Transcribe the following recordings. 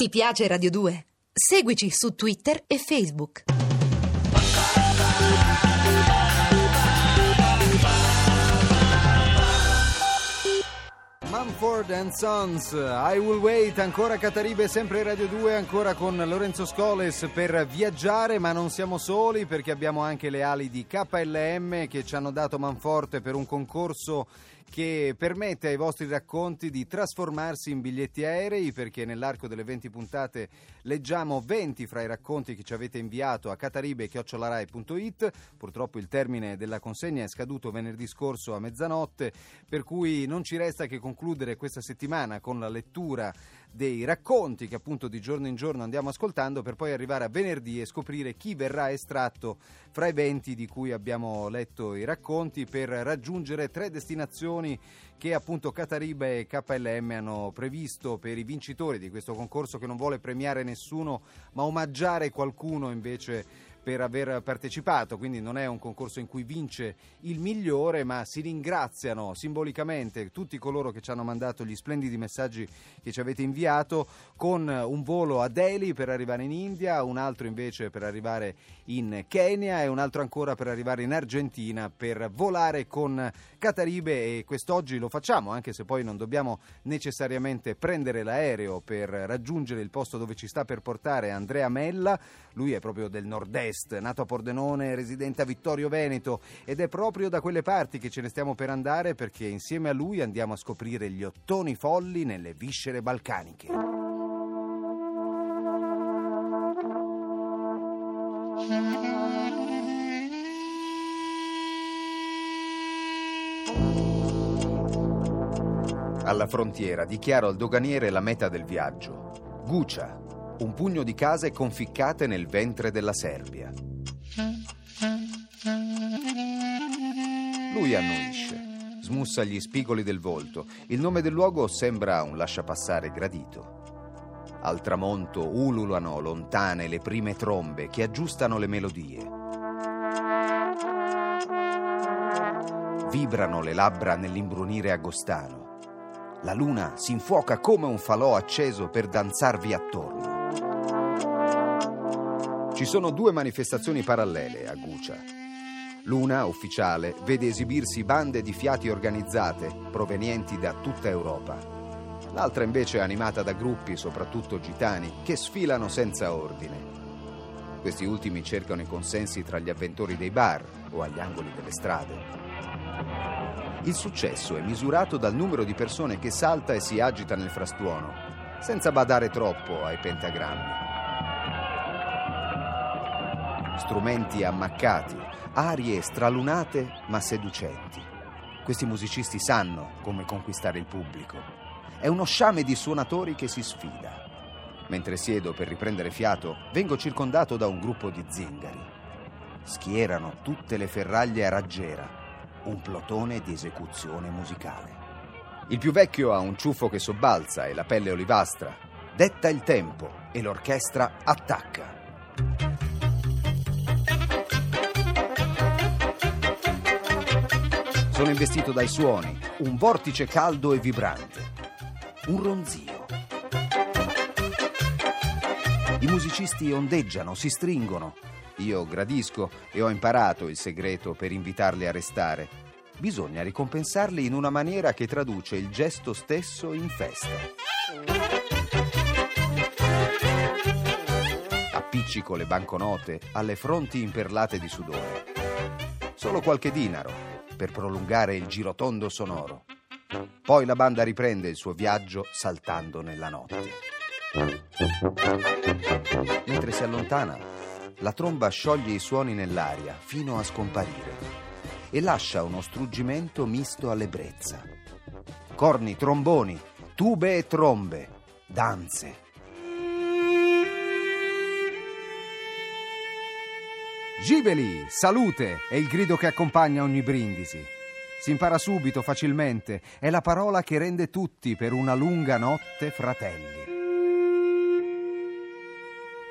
Ti piace Radio 2? Seguici su Twitter e Facebook. Mumford and Sons, I Will Wait, ancora Cataribe, sempre Radio 2, ancora con Lorenzo Scoles per viaggiare, ma non siamo soli perché abbiamo anche le ali di KLM che ci hanno dato manforte per un concorso che permette ai vostri racconti di trasformarsi in biglietti aerei perché nell'arco delle 20 puntate leggiamo 20 fra i racconti che ci avete inviato a cataribe.it purtroppo il termine della consegna è scaduto venerdì scorso a mezzanotte per cui non ci resta che concludere questa settimana con la lettura dei racconti che appunto di giorno in giorno andiamo ascoltando per poi arrivare a venerdì e scoprire chi verrà estratto fra i 20 di cui abbiamo letto i racconti per raggiungere tre destinazioni che appunto Cataribe e KLM hanno previsto per i vincitori di questo concorso che non vuole premiare nessuno ma omaggiare qualcuno invece per aver partecipato, quindi non è un concorso in cui vince il migliore, ma si ringraziano simbolicamente tutti coloro che ci hanno mandato gli splendidi messaggi che ci avete inviato con un volo a Delhi per arrivare in India, un altro invece per arrivare in Kenya e un altro ancora per arrivare in Argentina per volare con Cataribe e quest'oggi lo facciamo, anche se poi non dobbiamo necessariamente prendere l'aereo per raggiungere il posto dove ci sta per portare Andrea Mella, lui è proprio del nord-est Est, nato a Pordenone, residente a Vittorio Veneto ed è proprio da quelle parti che ce ne stiamo per andare perché insieme a lui andiamo a scoprire gli ottoni folli nelle viscere balcaniche. Alla frontiera dichiaro al doganiere la meta del viaggio. Gucia, un pugno di case conficcate nel ventre della Serbia. Lui annuisce, smussa gli spigoli del volto. Il nome del luogo sembra un lasciapassare gradito. Al tramonto ululano lontane le prime trombe che aggiustano le melodie. Vibrano le labbra nell'imbrunire agostano. La luna si infuoca come un falò acceso per danzarvi attorno. Ci sono due manifestazioni parallele a Gucia. L'una, ufficiale, vede esibirsi bande di fiati organizzate provenienti da tutta Europa. L'altra invece è animata da gruppi, soprattutto gitani, che sfilano senza ordine. Questi ultimi cercano i consensi tra gli avventori dei bar o agli angoli delle strade. Il successo è misurato dal numero di persone che salta e si agita nel frastuono, senza badare troppo ai pentagrammi strumenti ammaccati, arie stralunate ma seducenti. Questi musicisti sanno come conquistare il pubblico. È uno sciame di suonatori che si sfida. Mentre siedo per riprendere fiato, vengo circondato da un gruppo di zingari. Schierano tutte le ferraglie a raggiera, un plotone di esecuzione musicale. Il più vecchio ha un ciuffo che sobbalza e la pelle olivastra. Detta il tempo e l'orchestra attacca. Sono investito dai suoni, un vortice caldo e vibrante, un ronzio. I musicisti ondeggiano, si stringono. Io gradisco e ho imparato il segreto per invitarli a restare. Bisogna ricompensarli in una maniera che traduce il gesto stesso in festa. Appiccico le banconote alle fronti imperlate di sudore. Solo qualche dinaro per prolungare il girotondo sonoro. Poi la banda riprende il suo viaggio saltando nella notte. Mentre si allontana, la tromba scioglie i suoni nell'aria fino a scomparire e lascia uno struggimento misto all'ebbrezza. Corni, tromboni, tube e trombe, danze, Giveli, salute è il grido che accompagna ogni brindisi. Si impara subito, facilmente, è la parola che rende tutti per una lunga notte fratelli.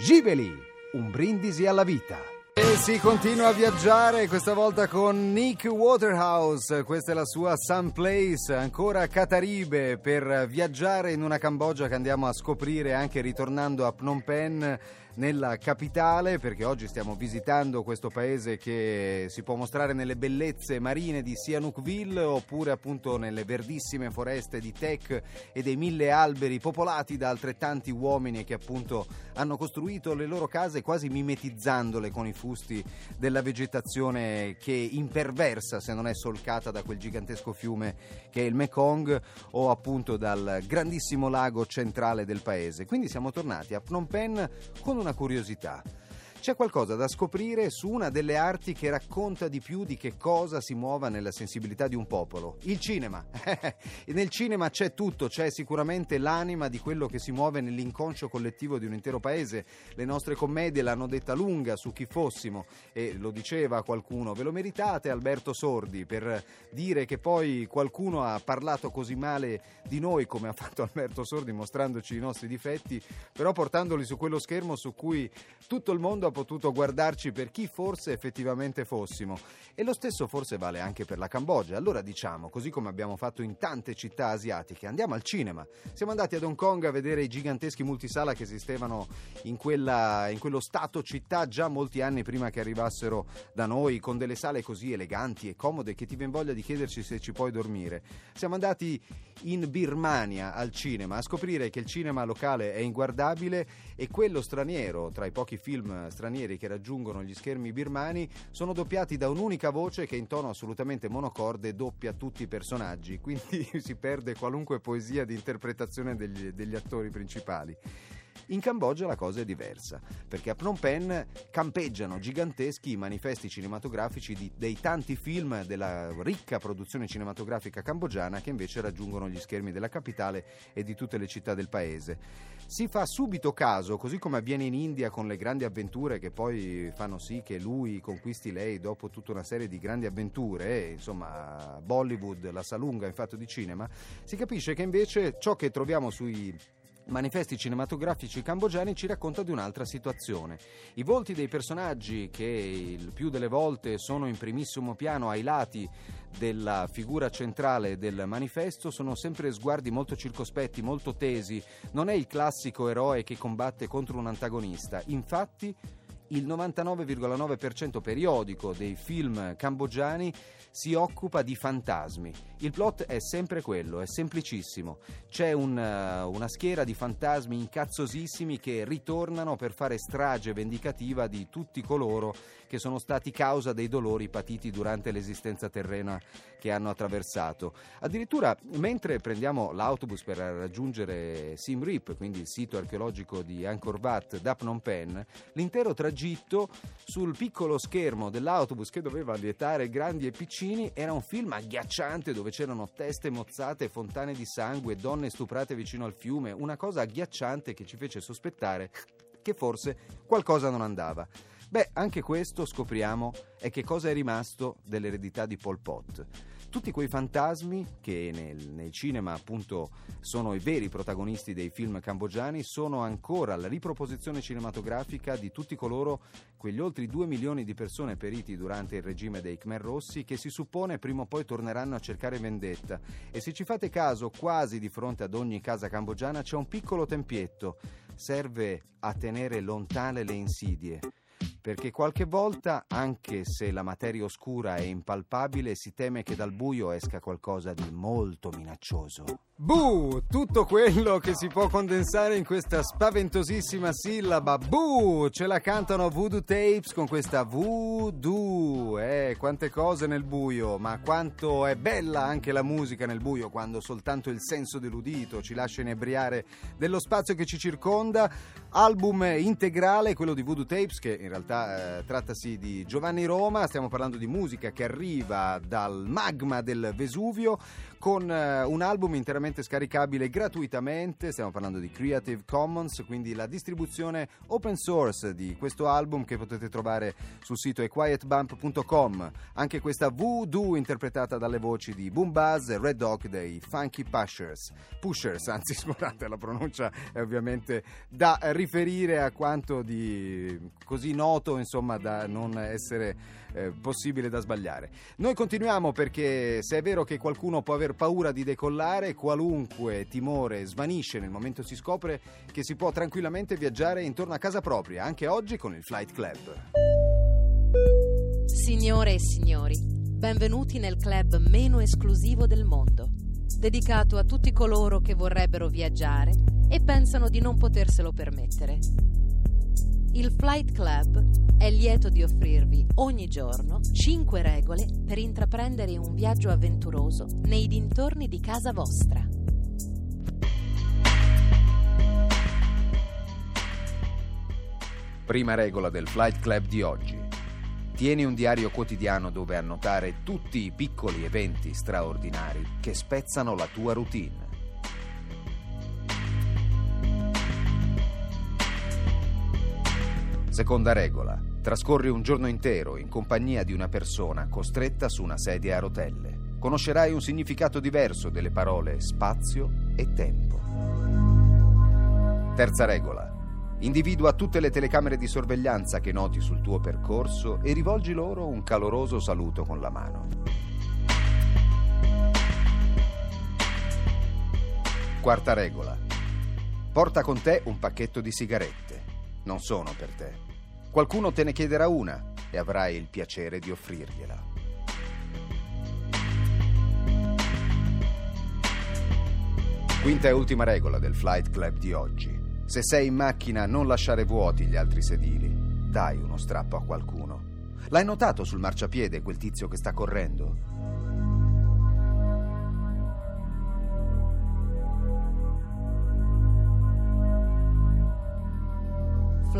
Giveli, un brindisi alla vita. E si continua a viaggiare, questa volta con Nick Waterhouse, questa è la sua Sun Place, ancora Cataribe per viaggiare in una Cambogia che andiamo a scoprire anche ritornando a Phnom Penh nella capitale perché oggi stiamo visitando questo paese che si può mostrare nelle bellezze marine di Sihanoukville oppure appunto nelle verdissime foreste di Tek e dei mille alberi popolati da altrettanti uomini che appunto hanno costruito le loro case quasi mimetizzandole con i fusti della vegetazione che imperversa se non è solcata da quel gigantesco fiume che è il Mekong o appunto dal grandissimo lago centrale del paese. Quindi siamo tornati a Phnom Penh con una una curiosità. C'è qualcosa da scoprire su una delle arti che racconta di più di che cosa si muova nella sensibilità di un popolo, il cinema. Nel cinema c'è tutto, c'è sicuramente l'anima di quello che si muove nell'inconscio collettivo di un intero paese. Le nostre commedie l'hanno detta lunga su chi fossimo e lo diceva qualcuno, ve lo meritate Alberto Sordi per dire che poi qualcuno ha parlato così male di noi come ha fatto Alberto Sordi mostrandoci i nostri difetti, però portandoli su quello schermo su cui tutto il mondo ha potuto guardarci per chi forse effettivamente fossimo. E lo stesso forse vale anche per la Cambogia. Allora diciamo, così come abbiamo fatto in tante città asiatiche, andiamo al cinema. Siamo andati ad Hong Kong a vedere i giganteschi multisala che esistevano in, quella, in quello stato città già molti anni prima che arrivassero da noi, con delle sale così eleganti e comode che ti viene voglia di chiederci se ci puoi dormire. Siamo andati in Birmania al cinema a scoprire che il cinema locale è inguardabile e quello straniero, tra i pochi film stranieri che raggiungono gli schermi birmani, sono doppiati da un'unica voce che in tono assolutamente monocorde doppia tutti i personaggi, quindi si perde qualunque poesia di interpretazione degli, degli attori principali. In Cambogia la cosa è diversa, perché a Phnom Penh campeggiano giganteschi manifesti cinematografici di, dei tanti film della ricca produzione cinematografica cambogiana che invece raggiungono gli schermi della capitale e di tutte le città del paese. Si fa subito caso, così come avviene in India con le grandi avventure che poi fanno sì che lui conquisti lei dopo tutta una serie di grandi avventure, insomma Bollywood la sa lunga in fatto di cinema, si capisce che invece ciò che troviamo sui manifesti cinematografici cambogiani ci racconta di un'altra situazione. I volti dei personaggi che il più delle volte sono in primissimo piano ai lati della figura centrale del manifesto sono sempre sguardi molto circospetti, molto tesi. Non è il classico eroe che combatte contro un antagonista. Infatti il 99,9% periodico dei film cambogiani si occupa di fantasmi. Il plot è sempre quello, è semplicissimo. C'è un, uh, una schiera di fantasmi incazzosissimi che ritornano per fare strage vendicativa di tutti coloro che sono stati causa dei dolori patiti durante l'esistenza terrena che hanno attraversato. Addirittura, mentre prendiamo l'autobus per raggiungere Sim Reap, quindi il sito archeologico di Angkor Wat da Phnom Penh, l'intero tragitto sul piccolo schermo dell'autobus che doveva lietare grandi e piccini era un film agghiacciante dove c'erano teste mozzate, fontane di sangue, donne stuprate vicino al fiume, una cosa agghiacciante che ci fece sospettare che forse qualcosa non andava. Beh, anche questo scopriamo è che cosa è rimasto dell'eredità di Pol Pot. Tutti quei fantasmi che nel, nel, cinema appunto sono i veri protagonisti dei film cambogiani sono ancora la riproposizione cinematografica di tutti coloro, quegli oltre 2 milioni di persone periti durante il regime dei Khmer Rossi che si suppone prima o poi torneranno a cercare vendetta. E se ci fate caso, quasi di fronte ad ogni casa cambogiana c'è un piccolo tempietto. Serve a tenere lontane le insidie perché qualche volta, anche se la materia oscura è impalpabile, si teme che dal buio esca qualcosa di molto minaccioso. Bu! Tutto quello che si può condensare in questa spaventosissima sillaba. Bu! Ce la cantano Voodoo Tapes con questa Voodoo. Eh, quante cose nel buio, ma quanto è bella anche la musica nel buio quando soltanto il senso dell'udito ci lascia inebriare dello spazio che ci circonda. Album integrale, quello di Voodoo Tapes, che in realtà eh, trattasi di Giovanni Roma. Stiamo parlando di musica che arriva dal magma del Vesuvio con eh, un album interamente ovviamente scaricabile gratuitamente, stiamo parlando di Creative Commons, quindi la distribuzione open source di questo album che potete trovare sul sito equietbump.com. Anche questa Voodoo interpretata dalle voci di Boom Buzz e Red Dog dei Funky Pushers. Pushers, anzi scusate, la pronuncia è ovviamente da riferire a quanto di così noto, insomma, da non essere eh, possibile da sbagliare. Noi continuiamo perché se è vero che qualcuno può aver paura di decollare, qualunque timore svanisce nel momento si scopre che si può tranquillamente viaggiare intorno a casa propria, anche oggi con il Flight Club. Signore e signori, benvenuti nel club meno esclusivo del mondo, dedicato a tutti coloro che vorrebbero viaggiare e pensano di non poterselo permettere. Il Flight Club è lieto di offrirvi ogni giorno 5 regole per intraprendere un viaggio avventuroso nei dintorni di casa vostra. Prima regola del Flight Club di oggi. Tieni un diario quotidiano dove annotare tutti i piccoli eventi straordinari che spezzano la tua routine. Seconda regola. Trascorri un giorno intero in compagnia di una persona costretta su una sedia a rotelle. Conoscerai un significato diverso delle parole spazio e tempo. Terza regola. Individua tutte le telecamere di sorveglianza che noti sul tuo percorso e rivolgi loro un caloroso saluto con la mano. Quarta regola. Porta con te un pacchetto di sigarette. Non sono per te. Qualcuno te ne chiederà una e avrai il piacere di offrirgliela. Quinta e ultima regola del Flight Club di oggi. Se sei in macchina non lasciare vuoti gli altri sedili. Dai uno strappo a qualcuno. L'hai notato sul marciapiede quel tizio che sta correndo?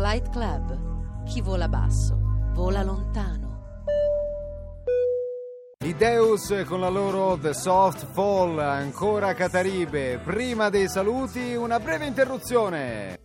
Flight Club. Chi vola basso, vola lontano. I Deus con la loro The Soft Fall, ancora Cataribe. Prima dei saluti, una breve interruzione.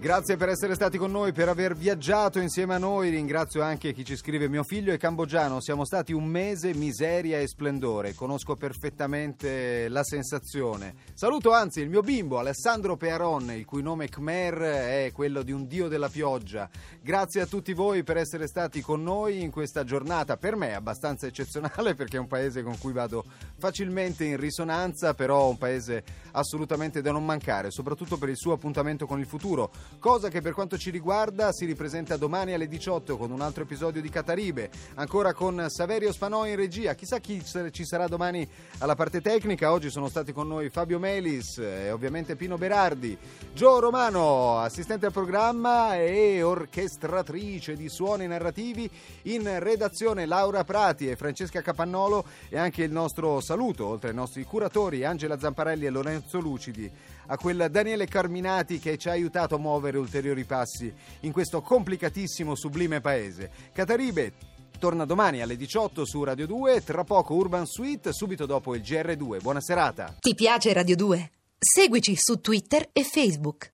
Grazie per essere stati con noi, per aver viaggiato insieme a noi. Ringrazio anche chi ci scrive: Mio figlio è cambogiano. Siamo stati un mese miseria e splendore. Conosco perfettamente la sensazione. Saluto anzi il mio bimbo Alessandro Pearon, il cui nome Khmer è quello di un dio della pioggia. Grazie a tutti voi per essere stati con noi in questa giornata. Per me abbastanza eccezionale perché è un paese con cui vado facilmente in risonanza, però un paese assolutamente da non mancare, soprattutto per il suo appuntamento con il futuro cosa che per quanto ci riguarda si ripresenta domani alle 18 con un altro episodio di Cataribe, ancora con Saverio Spanò in regia, chissà chi ci sarà domani alla parte tecnica, oggi sono stati con noi Fabio Melis e ovviamente Pino Berardi, Gio Romano, assistente al programma e orchestratrice di suoni narrativi, in redazione Laura Prati e Francesca Capannolo e anche il nostro saluto, oltre ai nostri curatori Angela Zamparelli e Lorenzo Lucidi, a quel Daniele Carminati che ci ha aiutato a muovere ulteriori passi in questo complicatissimo, sublime paese. Cataribe, torna domani alle 18 su Radio 2, tra poco Urban Suite, subito dopo il GR2. Buona serata. Ti piace Radio 2? Seguici su Twitter e Facebook.